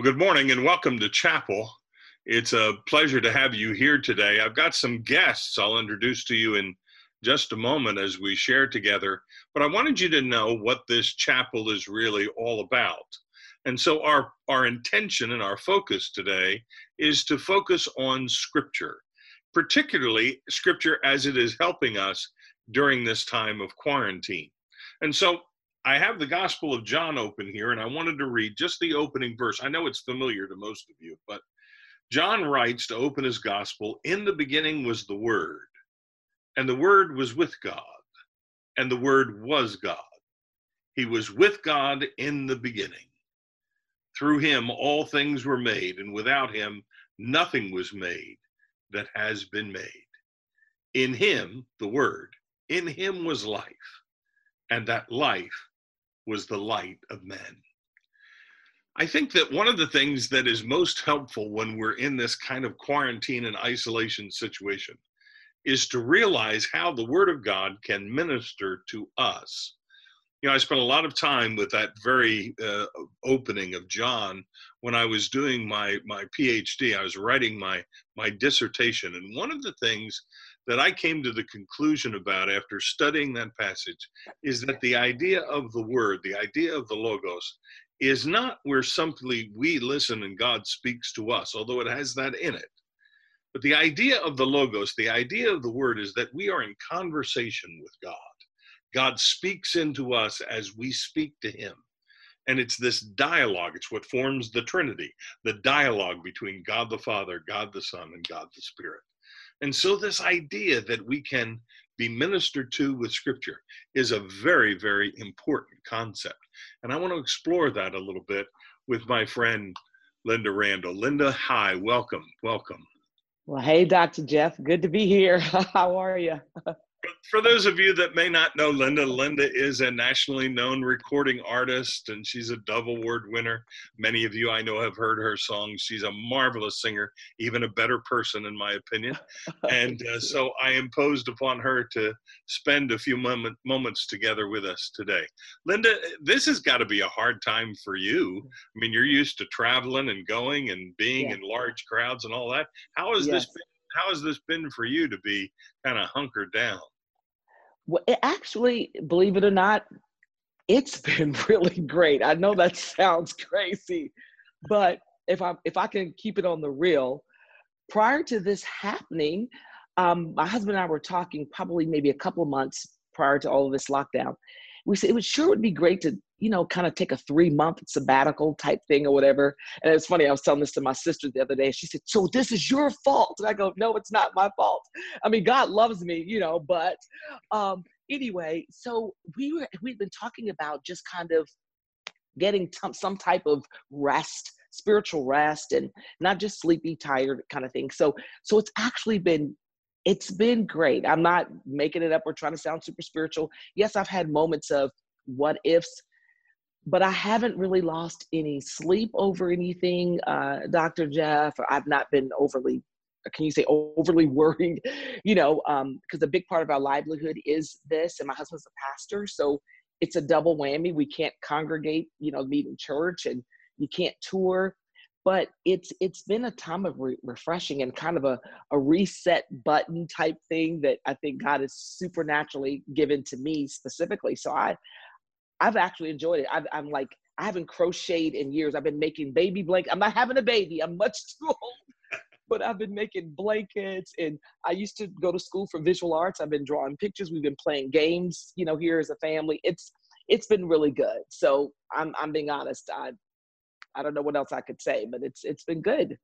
Well, good morning and welcome to chapel. It's a pleasure to have you here today. I've got some guests I'll introduce to you in just a moment as we share together, but I wanted you to know what this chapel is really all about. And so our our intention and our focus today is to focus on scripture, particularly scripture as it is helping us during this time of quarantine. And so I have the Gospel of John open here, and I wanted to read just the opening verse. I know it's familiar to most of you, but John writes to open his Gospel In the beginning was the Word, and the Word was with God, and the Word was God. He was with God in the beginning. Through him all things were made, and without him nothing was made that has been made. In him, the Word, in him was life, and that life was the light of men. I think that one of the things that is most helpful when we're in this kind of quarantine and isolation situation is to realize how the Word of God can minister to us. You know, I spent a lot of time with that very uh, opening of John when I was doing my my PhD. I was writing my my dissertation, and one of the things that I came to the conclusion about after studying that passage is that the idea of the word, the idea of the logos, is not where simply we listen and God speaks to us, although it has that in it. But the idea of the logos, the idea of the word, is that we are in conversation with God. God speaks into us as we speak to him. And it's this dialogue, it's what forms the Trinity, the dialogue between God the Father, God the Son, and God the Spirit. And so, this idea that we can be ministered to with Scripture is a very, very important concept. And I want to explore that a little bit with my friend Lynda Randle. Lynda, hi, welcome, welcome. Well, hey, Dr. Jeff, good to be here. How are you? for those of you that may not know Lynda, Lynda is a nationally known recording artist and she's a Dove Award winner. Many of you I know have heard her songs. She's a marvelous singer, even a better person, in my opinion. And uh, so I imposed upon her to spend a few moment, moments together with us today. Lynda, this has got to be a hard time for you. I mean, you're used to traveling and going and being in large crowds and all that. How has yes. this been? How has this been for you to be kind of hunkered down? Well, actually, believe it or not, it's been really great. I know that sounds crazy, but if I if I can keep it on the real, prior to this happening, um, my husband and I were talking probably maybe a couple months prior to all of this lockdown. We said it would sure would be great to you know, kind of take a three month sabbatical type thing or whatever. And it's funny, I was telling this to my sister the other day. She said, So this is your fault. And I go, No, it's not my fault. I mean, God loves me, you know, but um, anyway, so we were, we've been talking about just kind of getting t- some type of rest spiritual rest and not just sleepy tired kind of thing so so it's actually been it's been great i'm not making it up or trying to sound super spiritual yes i've had moments of what ifs but I haven't really lost any sleep over anything, uh, Dr. Jeff. I've not been overly, can you say overly worried, you know, because um, a big part of our livelihood is this, and my husband's a pastor, so it's a double whammy. We can't congregate, you know, meet in church, and you can't tour. But it's it's been a time of re- refreshing and kind of a, a reset button type thing that I think God has supernaturally given to me specifically. So I I've actually enjoyed it. i am like, I haven't crocheted in years. I've been making baby blankets. I'm not having a baby. I'm much too old. But I've been making blankets, and I used to go to school for visual arts. I've been drawing pictures. We've been playing games, you know, here as a family. It's it's been really good. So I'm I'm being honest. I I don't know what else I could say, but it's it's been good.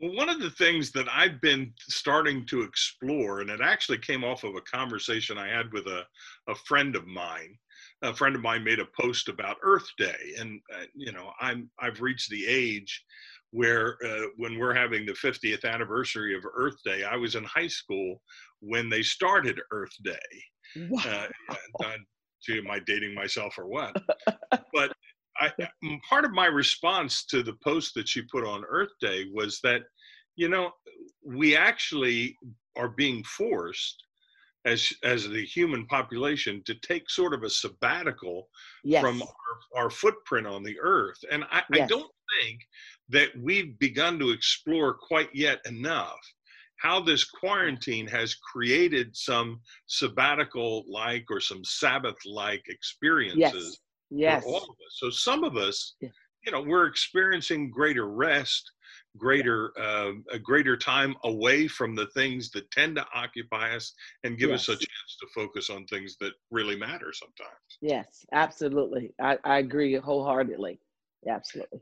Well, one of the things that I've been starting to explore, and it actually came off of a conversation I had with a, a friend of mine, a friend of mine made a post about Earth Day, and uh, you know I'm I've reached the age where uh, when we're having the 50th anniversary of Earth Day, I was in high school when they started Earth Day. Wow. Uh, gee, am I dating myself or what? but I, mm, part of my response to the post that she put on Earth Day was that, you know, we actually are being forced as as the human population to take sort of a sabbatical yes. from our, our, footprint on the earth and I, yes. I, don't think that we've begun to explore quite yet enough how this quarantine has created some sabbatical like or some Sabbath like experiences yes. Yes. all of us. So some of us, yeah. you know, we're experiencing greater rest greater uh, a greater time away from the things that tend to occupy us and give yes. us a chance to focus on things that really matter sometimes yes absolutely i, I agree wholeheartedly absolutely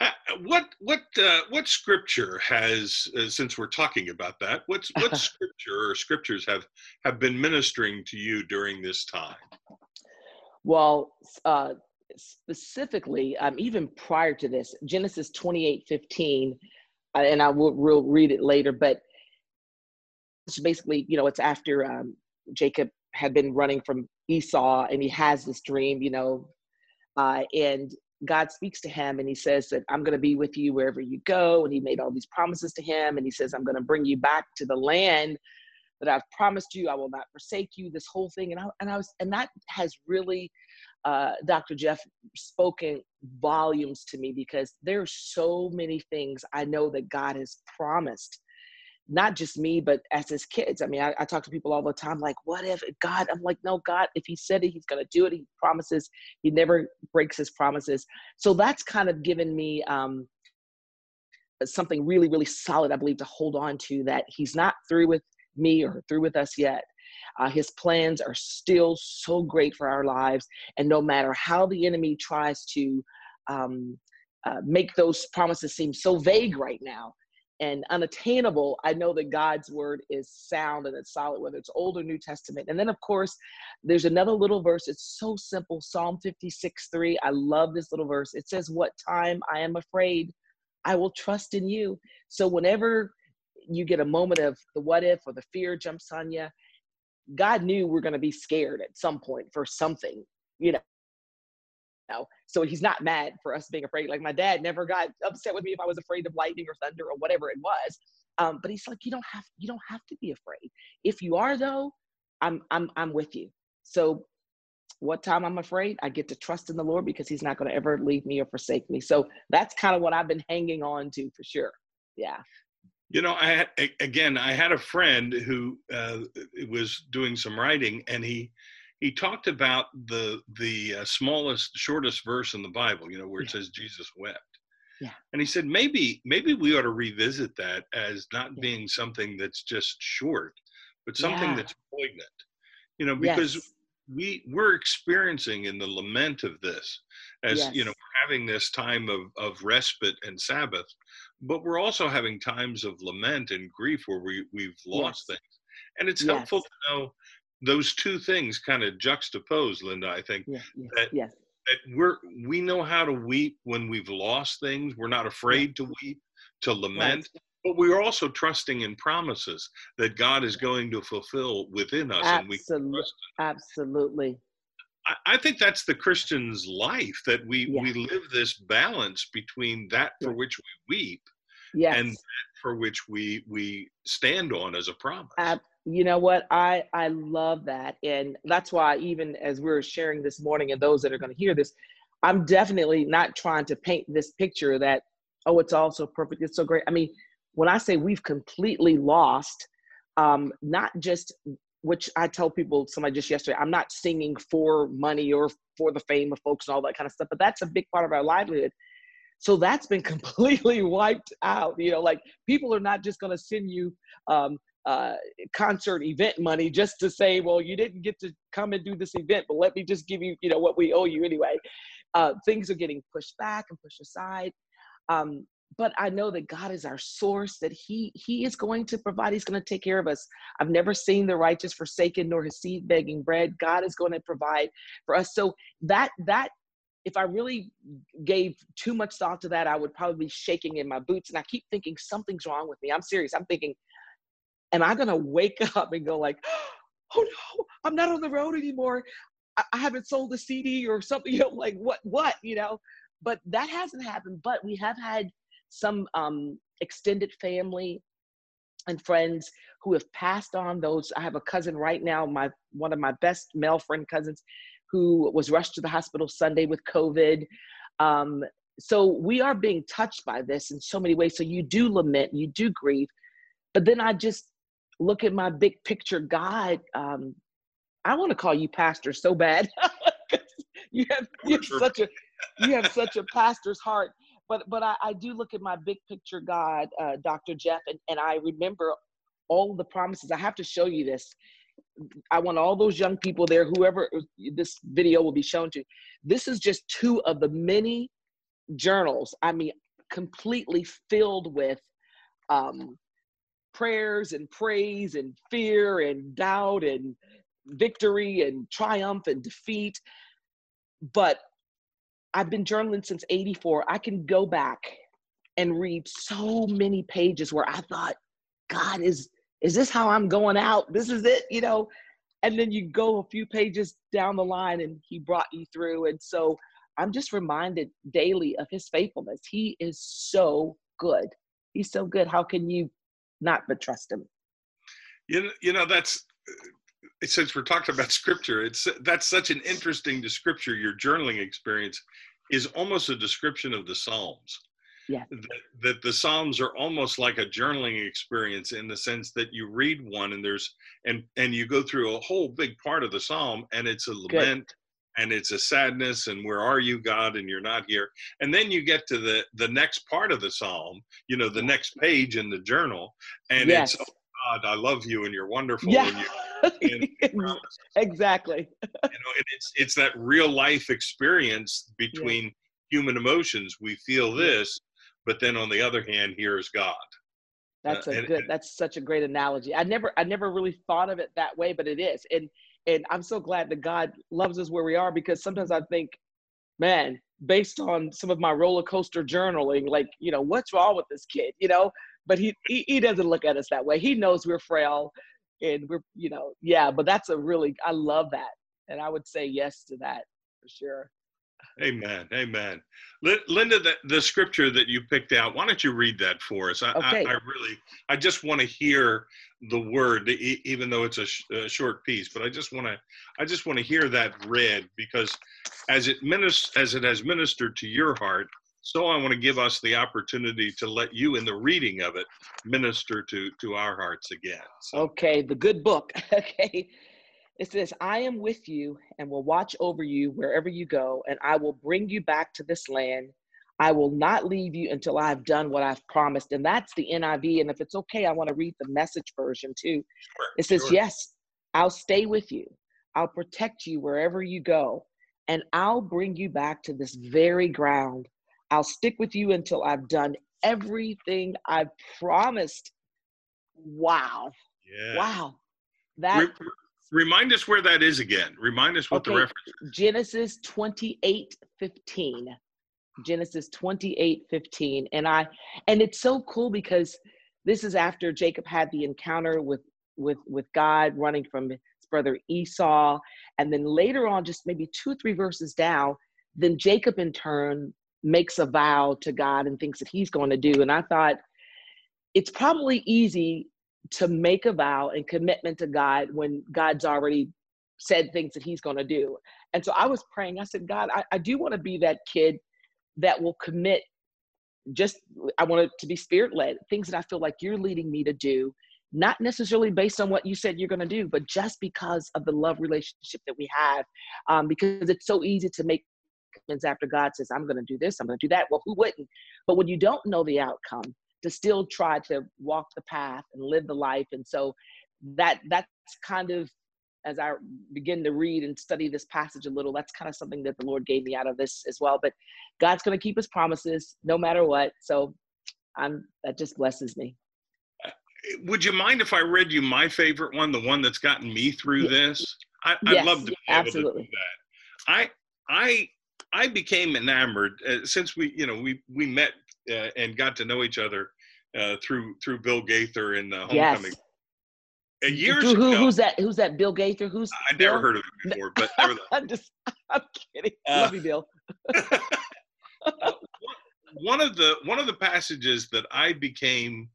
uh, what what uh, what scripture has uh, since we're talking about that what's what scripture or scriptures have have been ministering to you during this time well uh, specifically, um, even prior to this, Genesis 28 15, uh, and I will we'll read it later, but it's basically, you know, it's after um, Jacob had been running from Esau and he has this dream, you know, uh, and God speaks to him and he says that I'm going to be with you wherever you go. And he made all these promises to him and he says, I'm going to bring you back to the land that I've promised you. I will not forsake you, this whole thing. And I, and I was, and that has really uh, Dr. Jeff spoken volumes to me because there's so many things I know that God has promised, not just me, but as his kids. I mean, I, I talk to people all the time, like, what if God? I'm like, no, God, if he said it, he's going to do it. He promises, he never breaks his promises. So that's kind of given me um, something really, really solid, I believe, to hold on to that he's not through with me or through with us yet. Uh, his plans are still so great for our lives. And no matter how the enemy tries to um, uh, make those promises seem so vague right now and unattainable, I know that God's word is sound and it's solid, whether it's Old or New Testament. And then, of course, there's another little verse. It's so simple Psalm 56 3. I love this little verse. It says, What time I am afraid, I will trust in you. So, whenever you get a moment of the what if or the fear jumps on you, God knew we're going to be scared at some point for something, you know. So he's not mad for us being afraid. Like my dad never got upset with me if I was afraid of lightning or thunder or whatever it was. Um, but he's like, you don't have you don't have to be afraid. If you are though, I'm I'm I'm with you. So what time I'm afraid, I get to trust in the Lord because He's not going to ever leave me or forsake me. So that's kind of what I've been hanging on to for sure. Yeah. You know, I had, again, I had a friend who uh, was doing some writing, and he he talked about the the uh, smallest, shortest verse in the Bible. You know, where it yeah. says Jesus wept. Yeah. And he said maybe maybe we ought to revisit that as not yeah. being something that's just short, but something yeah. that's poignant. You know, because yes. we we're experiencing in the lament of this as yes. you know having this time of of respite and Sabbath but we're also having times of lament and grief where we we've lost yes. things and it's yes. helpful to know those two things kind of juxtapose lynda i think yes. that, that we're we know how to weep when we've lost things we're not afraid to weep to lament right. but we're also trusting in promises that god is going to fulfill within us absolutely. and we absolutely I think that's the Christian's life that we yeah. we live this balance between that for which we weep yes. and for which we we stand on as a promise. Uh, you know what I I love that and that's why even as we're sharing this morning and those that are going to hear this I'm definitely not trying to paint this picture that oh it's all so perfect it's so great. I mean when I say we've completely lost um, not just which I tell people, somebody just yesterday, I'm not singing for money or for the fame of folks and all that kind of stuff, but that's a big part of our livelihood. So that's been completely wiped out. You know, like people are not just going to send you um, uh, concert event money just to say, well, you didn't get to come and do this event, but let me just give you, you know, what we owe you anyway. Uh, things are getting pushed back and pushed aside. Um, but I know that God is our source, that He He is going to provide, He's going to take care of us. I've never seen the righteous forsaken nor his seed begging bread. God is going to provide for us. So that that if I really gave too much thought to that, I would probably be shaking in my boots. And I keep thinking something's wrong with me. I'm serious. I'm thinking, am I gonna wake up and go like, oh no, I'm not on the road anymore. I, I haven't sold a CD or something, you know, like what, what, you know? But that hasn't happened. But we have had some um, extended family and friends who have passed on those i have a cousin right now my one of my best male friend cousins who was rushed to the hospital sunday with covid um, so we are being touched by this in so many ways. So you do lament, you do grieve, but then I just look at my big picture God. Um, I want to call you pastor so bad. you have, you have such a you have such a pastor's heart. But but I, I do look at my big picture God, uh, Dr. Jeff, and, and I remember all the promises. I have to show you this. I want all those young people there, whoever this video will be shown to. This is just two of the many journals. I mean, completely filled with um, prayers and praise and fear and doubt and victory and triumph and defeat. But I've been journaling since 84. I can go back and read so many pages where I thought, God, is is this how I'm going out? This is it, you know? And then you go a few pages down the line and he brought you through. And so I'm just reminded daily of his faithfulness. He is so good. He's so good. How can you not but trust him? You know, you know that's since we're talking about scripture, it's that's such an interesting description. Your journaling experience is almost a description of the Psalms. Yeah. That, that the Psalms are almost like a journaling experience in the sense that you read one and there's and and you go through a whole big part of the Psalm and it's a lament Good. and it's a sadness and where are you God and you're not here and then you get to the the next part of the Psalm, you know, the next page in the journal and yes. it's God, I love you and you're wonderful. Yeah. And you, and exactly. you know, and it's it's that real life experience between yeah. human emotions. We feel this, but then on the other hand, here is God. That's uh, a and, good. that's such a great analogy. I never I never really thought of it that way, but it is. And and I'm so glad that God loves us where we are because sometimes I think, man, based on some of my roller coaster journaling, like you know, what's wrong with this kid? You know, but he, he, he doesn't look at us that way. He knows we're frail and we're, you know, yeah, but that's a really, I love that. And I would say yes to that for sure. Amen. Amen. Lynda, the, the scripture that you picked out, why don't you read that for us? I, okay. I, I really, I just want to hear the word, even though it's a, sh- a, short piece, but I just want to, I just want to hear that read because as it ministers, as it has ministered to your heart, so I want to give us the opportunity to let you, in the reading of it, minister to to our hearts again. So. Okay, the good book. okay. It says, I am with you and will watch over you wherever you go, and I will bring you back to this land. I will not leave you until I've done what I've promised. And that's the NIV. And if it's okay, I want to read the message version too. Sure, it says, sure. Yes, I'll stay with you. I'll protect you wherever you go, and I'll bring you back to this very ground I'll stick with you until I've done everything I've promised. Wow. Yeah. Wow. That Re- remind us where that is again. Remind us what okay. the reference is. Genesis 28 15. Genesis 28 15. And I and it's so cool because this is after Jacob had the encounter with with with God running from his brother Esau. And then later on, just maybe two, three verses down, then Jacob in turn makes a vow to God and thinks that he's going to do. And I thought it's probably easy to make a vow and commitment to God when God's already said things that he's going to do. And so I was praying, I said, God, I, I do want to be that kid that will commit just, I want it to be spirit led, things that I feel like you're leading me to do, not necessarily based on what you said you're going to do, but just because of the love relationship that we have. Um, because it's so easy to make after God says, I'm going to do this, I'm going to do that. Well, who wouldn't? But when you don't know the outcome, to still try to walk the path and live the life. And so that that's kind of as I begin to read and study this passage a little, that's kind of something that the Lord gave me out of this as well. But God's going to keep his promises no matter what. So I'm that just blesses me. Would you mind if I read you my favorite one, the one that's gotten me through this? I, would yes, love to be absolutely. able to do that. I I I became enamored uh, since we, you know, we we met uh, and got to know each other uh, through through Bill Gaither in the homecoming. Yes. years who, ago, who's that? Who's that? Bill Gaither? Who's? I never Bill? heard of him before, but I'm just, I'm kidding. Uh, Love you, Bill. One of the one of the passages that I became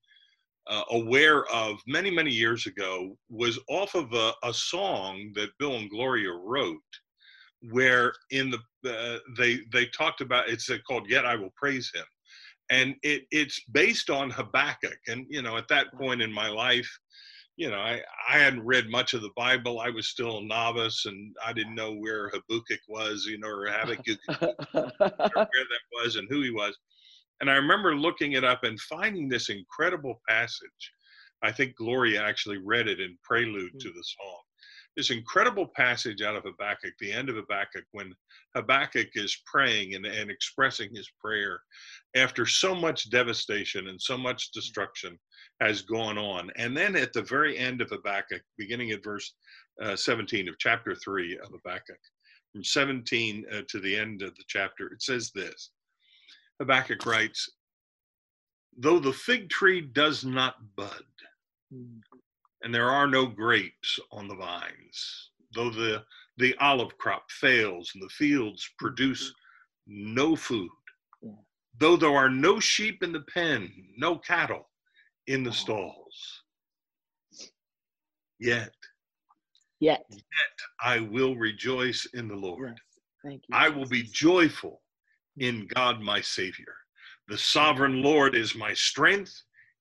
uh, aware of many many years ago was off of a, a song that Bill and Gloria wrote where in the uh, they they talked about it's called "Yet I Will Praise Him," and it it's based on Habakkuk. And you know, at that point in my life, you know, I, I hadn't read much of the Bible. I was still a novice and I didn't know where Habakkuk was, you know, or Habakkuk, where that was and who he was. And I remember looking it up and finding this incredible passage. I think Gloria actually read it in prelude to the song. This incredible passage out of Habakkuk, the end of Habakkuk, when Habakkuk is praying and, and expressing his prayer after so much devastation and so much destruction has gone on. And then at the very end of Habakkuk, beginning at verse uh, 17 of chapter 3 of Habakkuk, from 17 uh, to the end of the chapter, it says this Habakkuk writes, Though the fig tree does not bud, and there are no grapes on the vines, though the, the olive crop fails and the fields produce no food, though there are no sheep in the pen, no cattle, in the oh. stalls. Yet, yet, yet I will rejoice in the Lord. Yes. Thank you. I will be joyful in God my Savior. The sovereign Lord is my strength.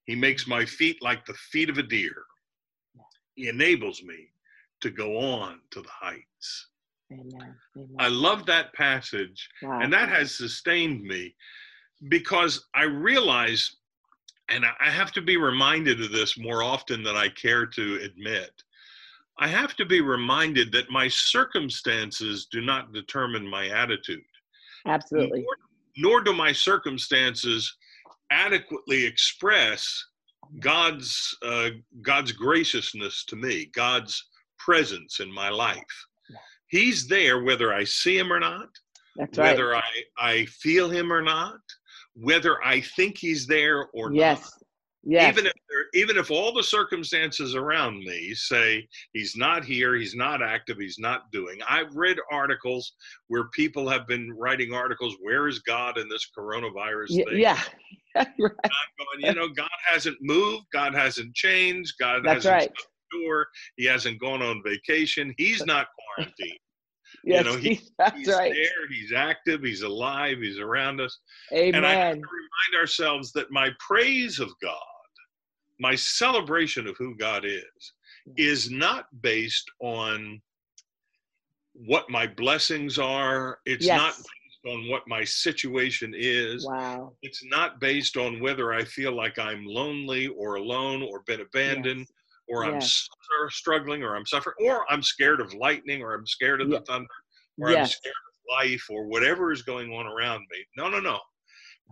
He makes my feet like the feet of a deer. Enables me to go on to the heights. Amen. Amen. I love that passage, Wow. and that has sustained me because I realize and I have to be reminded of this more often than I care to admit. I have to be reminded that my circumstances do not determine my attitude, Absolutely. nor, nor do my circumstances adequately express God's uh, God's graciousness to me, God's presence in my life. He's there whether I see him or not, That's right. whether I, I feel him or not, whether I think he's there or not Yes. Even if there, even if all the circumstances around me say he's not here, he's not active, he's not doing. I've read articles where people have been writing articles. Where is God in this coronavirus Y- thing? yeah. right. Going, you know, God hasn't moved, God hasn't changed, God That's hasn't right. door, He hasn't gone on vacation, He's not quarantined. Yes. know, he- that's He's right. there, He's active, He's alive, He's around us. Amen. And I have to remind ourselves that my praise of God, my celebration of who God is, is not based on what my blessings are. It's yes. not based on what my situation is. Wow. It's not based on whether I feel like I'm lonely or alone or been abandoned Yes. or I'm Yes. struggling or I'm suffering or I'm scared of lightning or I'm scared of the thunder or I'm scared of life or whatever is going on around me. No, no, no.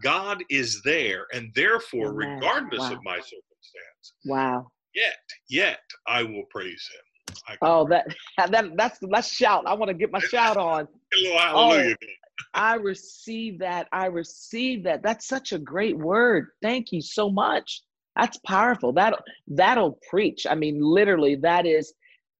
God is there, and therefore, Amen. regardless Wow. of my circumstance, Wow. yet, yet I will praise Him. Oh, that that that's let's shout. I want to get my shout on. Hello, oh, hallelujah. I receive that. I receive that. That's such a great word. Thank you so much. That's powerful. That that'll preach. I mean, literally, that is.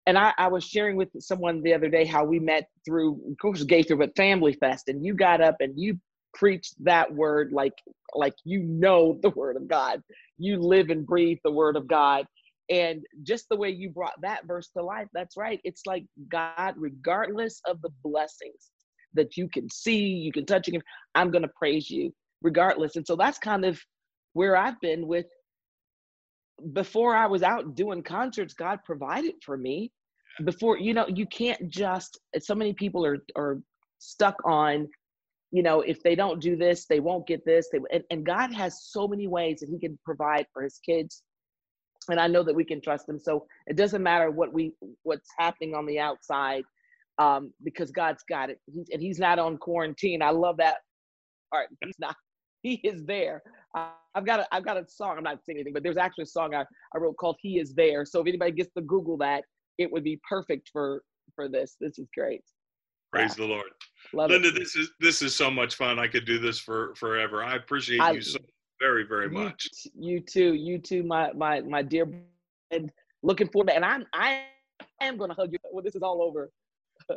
And I, I was sharing with someone the other day how we met through, of course, Gaither, but Family Fest, and you got up and you preached that word like like you know the word of God. You live and breathe the word of God. And just the way you brought that verse to life, that's right. It's like God, regardless of the blessings that you can see, you can touch, can, I'm going to praise you regardless. And so that's kind of where I've been with before I was out doing concerts, God provided for me. Before, you know, you can't just, so many people are, are stuck on, you know, if they don't do this, they won't get this. They, and, and God has so many ways that He can provide for His kids. And I know that we can trust Him. So it doesn't matter what we, what's happening on the outside um, because God's got it. He's, and He's not on quarantine. I love that part. He's not. He is there. Uh, I've got a, I've got a song. I'm not saying anything, but there's actually a song I, I wrote called "He Is There." So if anybody gets to Google that, it would be perfect for for this. This is great. Praise the Lord. Love Lynda, it. this is this is so much fun. I could do this for forever. I appreciate I- you so very, very You, much. you too. You too, my my my dear. And looking forward to. And I'm I am going to hug you when this is all over.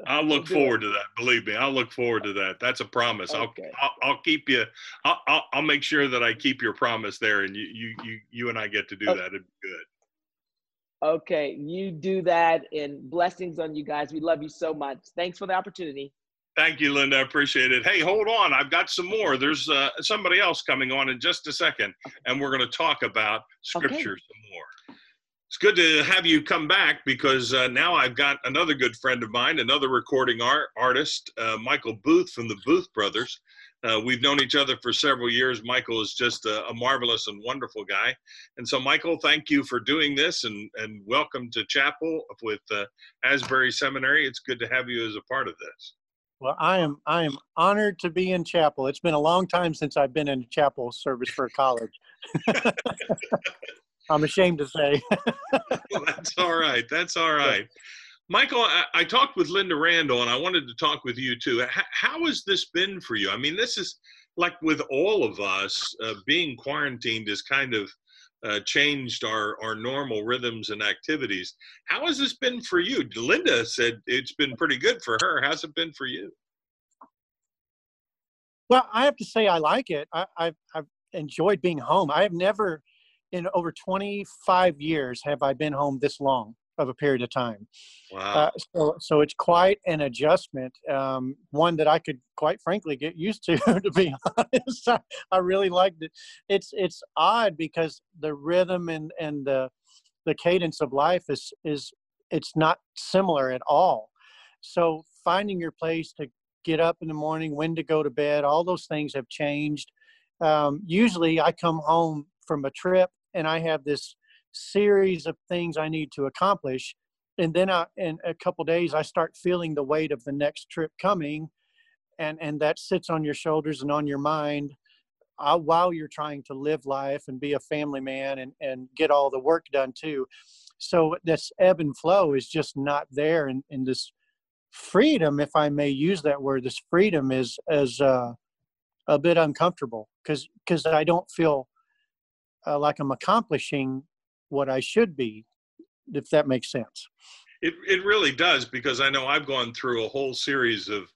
I'll look forward to that. Believe me, I'll look forward to that. That's a promise. Okay. I'll, I'll I'll keep you. I'll, I'll I'll make sure that I keep your promise there, and you you you you and I get to do Oh. that. It'd be good. Okay, you do that, and blessings on you guys. We love you so much. Thanks for the opportunity. Thank you, Lynda. I appreciate it. Hey, hold on. I've got some more. There's uh, somebody else coming on in just a second, and we're going to talk about scripture okay. some more. It's good to have you come back because uh, now I've got another good friend of mine, another recording art artist, uh, Michael Booth from the Booth Brothers. Uh, we've known each other for several years. Michael is just a, a, marvelous and wonderful guy. And so, Michael, thank you for doing this and, and welcome to Chapel with uh, Asbury Seminary. It's good to have you as a part of this. Well, I am I am honored to be in chapel. It's been a long time since I've been in chapel service for college. I'm ashamed to say. well, that's all right. That's all right. Michael, I, I, talked with Lynda Randle, and I wanted to talk with you too. H- how has this been for you? I mean, this is like with all of us, uh, being quarantined has kind of uh, changed our, our normal rhythms and activities. How has this been for you? Lynda said it's been pretty good for her. How's it been for you? Well, I have to say I like it. I, I've, I've enjoyed being home. I have never, in over 25 years, have I been home this long of a period of time. Wow. Uh, so, so it's quite an adjustment, um, one that I could quite frankly get used to, to be honest. I, I, really liked it. It's, it's odd because the rhythm and, and the, the cadence of life is, is, it's not similar at all. So finding your place to get up in the morning, when to go to bed, all those things have changed. Um, usually I come home from a trip and I have this series of things I need to accomplish. And then I, in a couple days, I start feeling the weight of the next trip coming, and and that sits on your shoulders and on your mind uh, while you're trying to live life and be a family man and and get all the work done too. So this ebb and flow is just not there, and, and this freedom, if I may use that word, this freedom is as uh, a bit uncomfortable because because I don't feel uh, like I'm accomplishing what I should be, if that makes sense. It, it really does because I know I've gone through a whole series of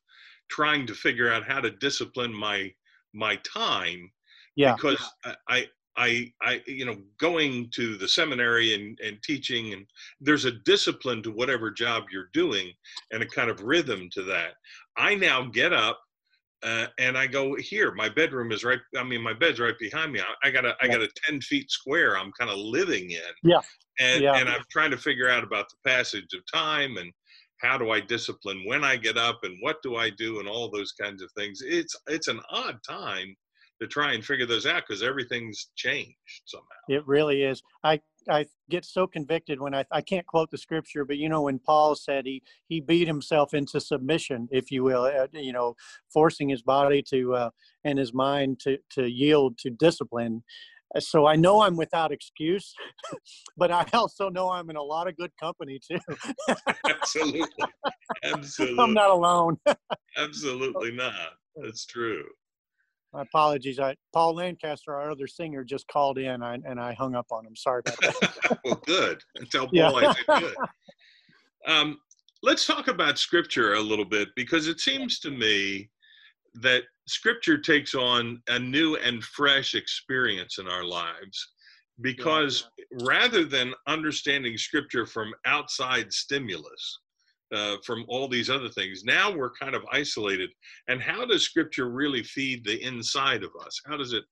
trying to figure out how to discipline my my time. Yeah. Because I, I I you know going to the seminary and, and teaching and there's a discipline to whatever job you're doing and a kind of rhythm to that. I now get up uh, and I go here. My bedroom is right. I mean, my bed's right behind me. I, I got a I got a ten feet square. I'm kind of living in. Yeah. And yeah. and I'm trying to figure out about the passage of time and how do I discipline when I get up and what do I do and all those kinds of things. It's it's an odd time to try and figure those out because everything's changed somehow. It really is. I I get so convicted when I I can't quote the scripture, but you know when Paul said he he beat himself into submission, if you will, uh, you know, forcing his body to uh, and his mind to to yield to discipline. Uh, so I know I'm without excuse, but I also know I'm in a lot of good company too. Absolutely, absolutely. I'm not alone. Absolutely not. That's true. My apologies. I, Paul Lancaster, our other singer, just called in I, and I hung up on him. Sorry about that. well, good. Tell Paul yeah. I did good. Um, let's talk about scripture a little bit because it seems to me that scripture takes on a new and fresh experience in our lives because yeah, yeah. rather than understanding scripture from outside stimulus uh, from all these other things. Now we're kind of isolated. And how does Scripture really feed the inside of us? How does it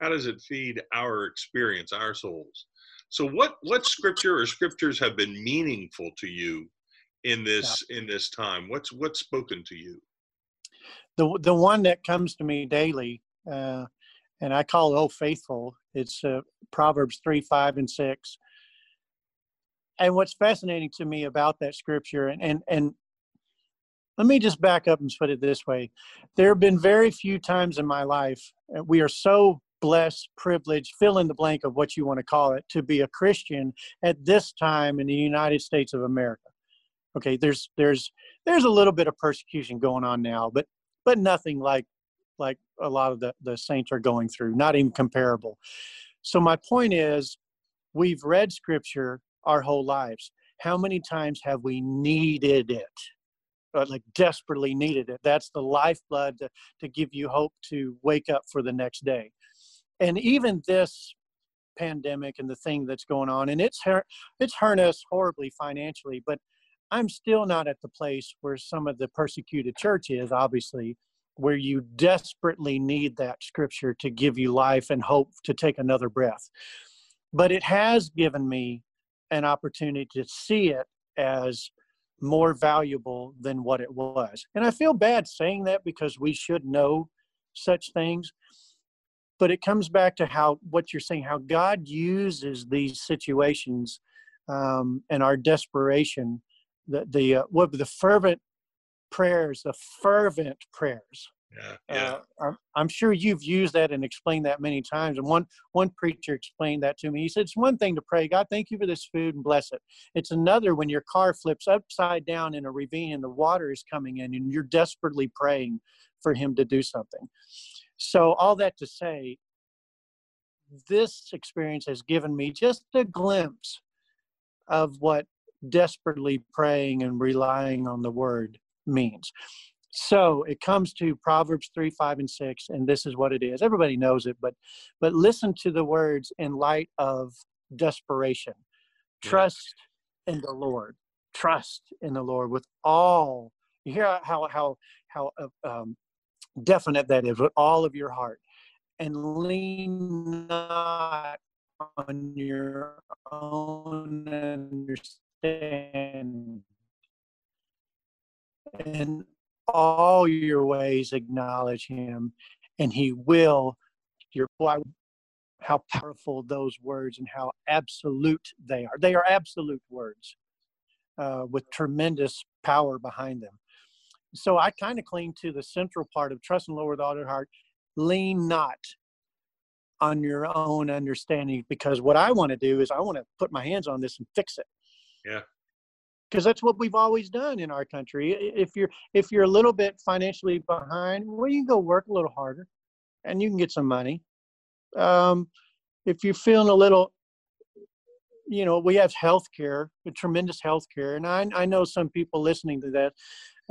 how does it feed our experience, our souls? So what what Scripture or Scriptures have been meaningful to you in this in this time? What's what's spoken to you? The the one that comes to me daily, uh, and I call it "Oh Faithful." It's uh, Proverbs three, five, and six and what's fascinating to me about that scripture and and and let me just back up and put it this way. There have been very few times in my life uh, we are so blessed privileged fill in the blank of what you want to call it to be a christian at this time in the united states of america. Okay there's there's there's a little bit of persecution going on now but but nothing like like a lot of the the saints are going through not even comparable. So my point is we've read scripture our whole lives. How many times have we needed it? Uh, like desperately needed it. That's the lifeblood to, to give you hope to wake up for the next day. And even this pandemic and the thing that's going on, and it's hurt, it's hurt us horribly financially, but I'm still not at the place where some of the persecuted church is, obviously, where you desperately need that scripture to give you life and hope to take another breath. But it has given me an opportunity to see it as more valuable than what it was. And I feel bad saying that because we should know such things. But it comes back to how what you're saying, how God uses these situations um, and our desperation, the the uh, what the fervent prayers, the fervent prayers. Yeah. Uh, I'm sure you've used that and explained that many times. And one one preacher explained that to me. He said it's one thing to pray, God, thank you for this food and bless it. It's another when your car flips upside down in a ravine and the water is coming in, and you're desperately praying for Him to do something. So all that to say, this experience has given me just a glimpse of what desperately praying and relying on the Word means. So it comes to Proverbs 3, 5, and 6, and this is what it is. Everybody knows it, but but listen to the words in light of desperation. Trust in the Lord. Trust in the Lord with all. You hear how how how uh, um, definite that is with all of your heart, and lean not on your own understanding. And all your ways acknowledge him and he will your boy how powerful those words and how absolute they are. They are absolute words uh, with tremendous power behind them. So i kind of cling to the central part of trust and lower the other heart. Lean not on your own understanding because what i want to do is i want to put my hands on this and fix it. Yeah because that's what we've always done in our country. If you're if you're a little bit financially behind, well, you can go work a little harder, and you can get some money. Um, if you're feeling a little, you know, we have health care, tremendous health care, and I I know some people listening to that,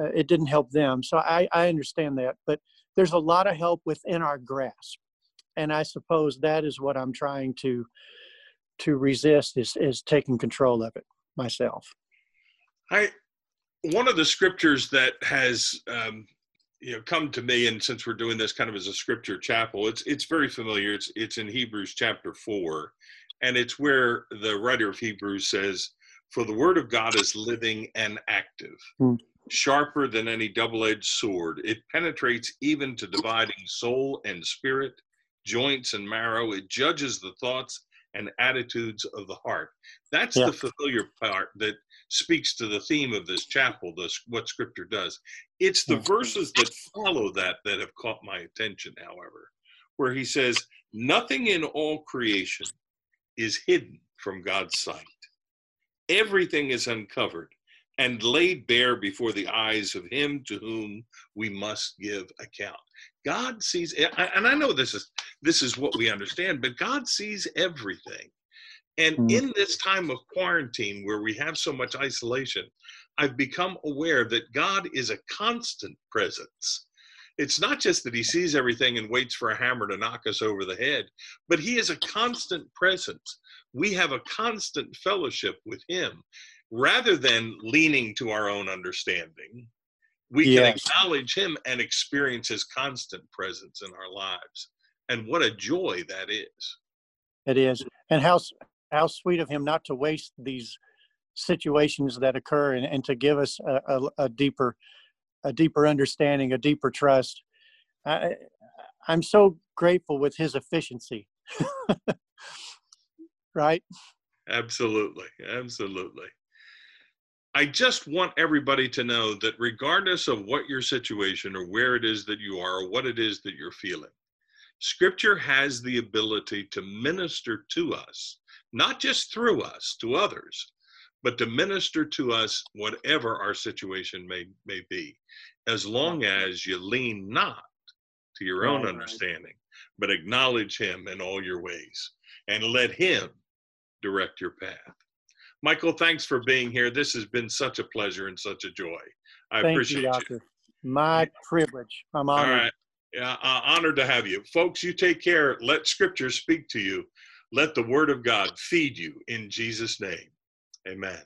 uh, it didn't help them, so I I understand that, but there's a lot of help within our grasp, and I suppose that is what I'm trying to to resist is is taking control of it myself. I one of the scriptures that has um, you know come to me, and since we're doing this kind of as a scripture chapel, it's it's very familiar. It's it's in Hebrews chapter four, and it's where the writer of Hebrews says, "For the word of God is living and active." Mm. Sharper than any double edged sword. It penetrates even to dividing soul and spirit, joints and marrow. It judges the thoughts and attitudes of the heart. That's yeah. the familiar part that speaks to the theme of this chapel, this what Scripture does. It's the mm. verses that follow that that have caught my attention, however, where he says, Nothing in all creation is hidden from God's sight. Everything is uncovered and laid bare before the eyes of him to whom we must give account. God sees eh, and I know this is this is what we understand, but God sees everything. And mm. in this time of quarantine where we have so much isolation, I've become aware that God is a constant presence. It's not just that he sees everything and waits for a hammer to knock us over the head, but he is a constant presence. We have a constant fellowship with him rather than leaning to our own understanding. We yes. can acknowledge him and experience his constant presence in our lives. And what a joy that is. It is. And how how sweet of him not to waste these situations that occur and, and to give us a, a, a deeper a deeper understanding a deeper trust. I, i'm so grateful with his efficiency. Right? Absolutely. Absolutely. I just want everybody to know that regardless of what your situation or where it is that you are or what it is that you're feeling, Scripture has the ability to minister to us not just through us to others, but to minister to us whatever our situation may, may be, as long as you lean not to your own understanding, but acknowledge Him in all your ways and let Him direct your path. Michael, thanks for being here. This has been such a pleasure and such a joy. I Thank appreciate you, Doctor. You. My privilege. I'm honored. All right. Yeah, uh, honored to have you. Folks, you take care. Let Scripture speak to you let the word of God feed you in Jesus' name. Amen.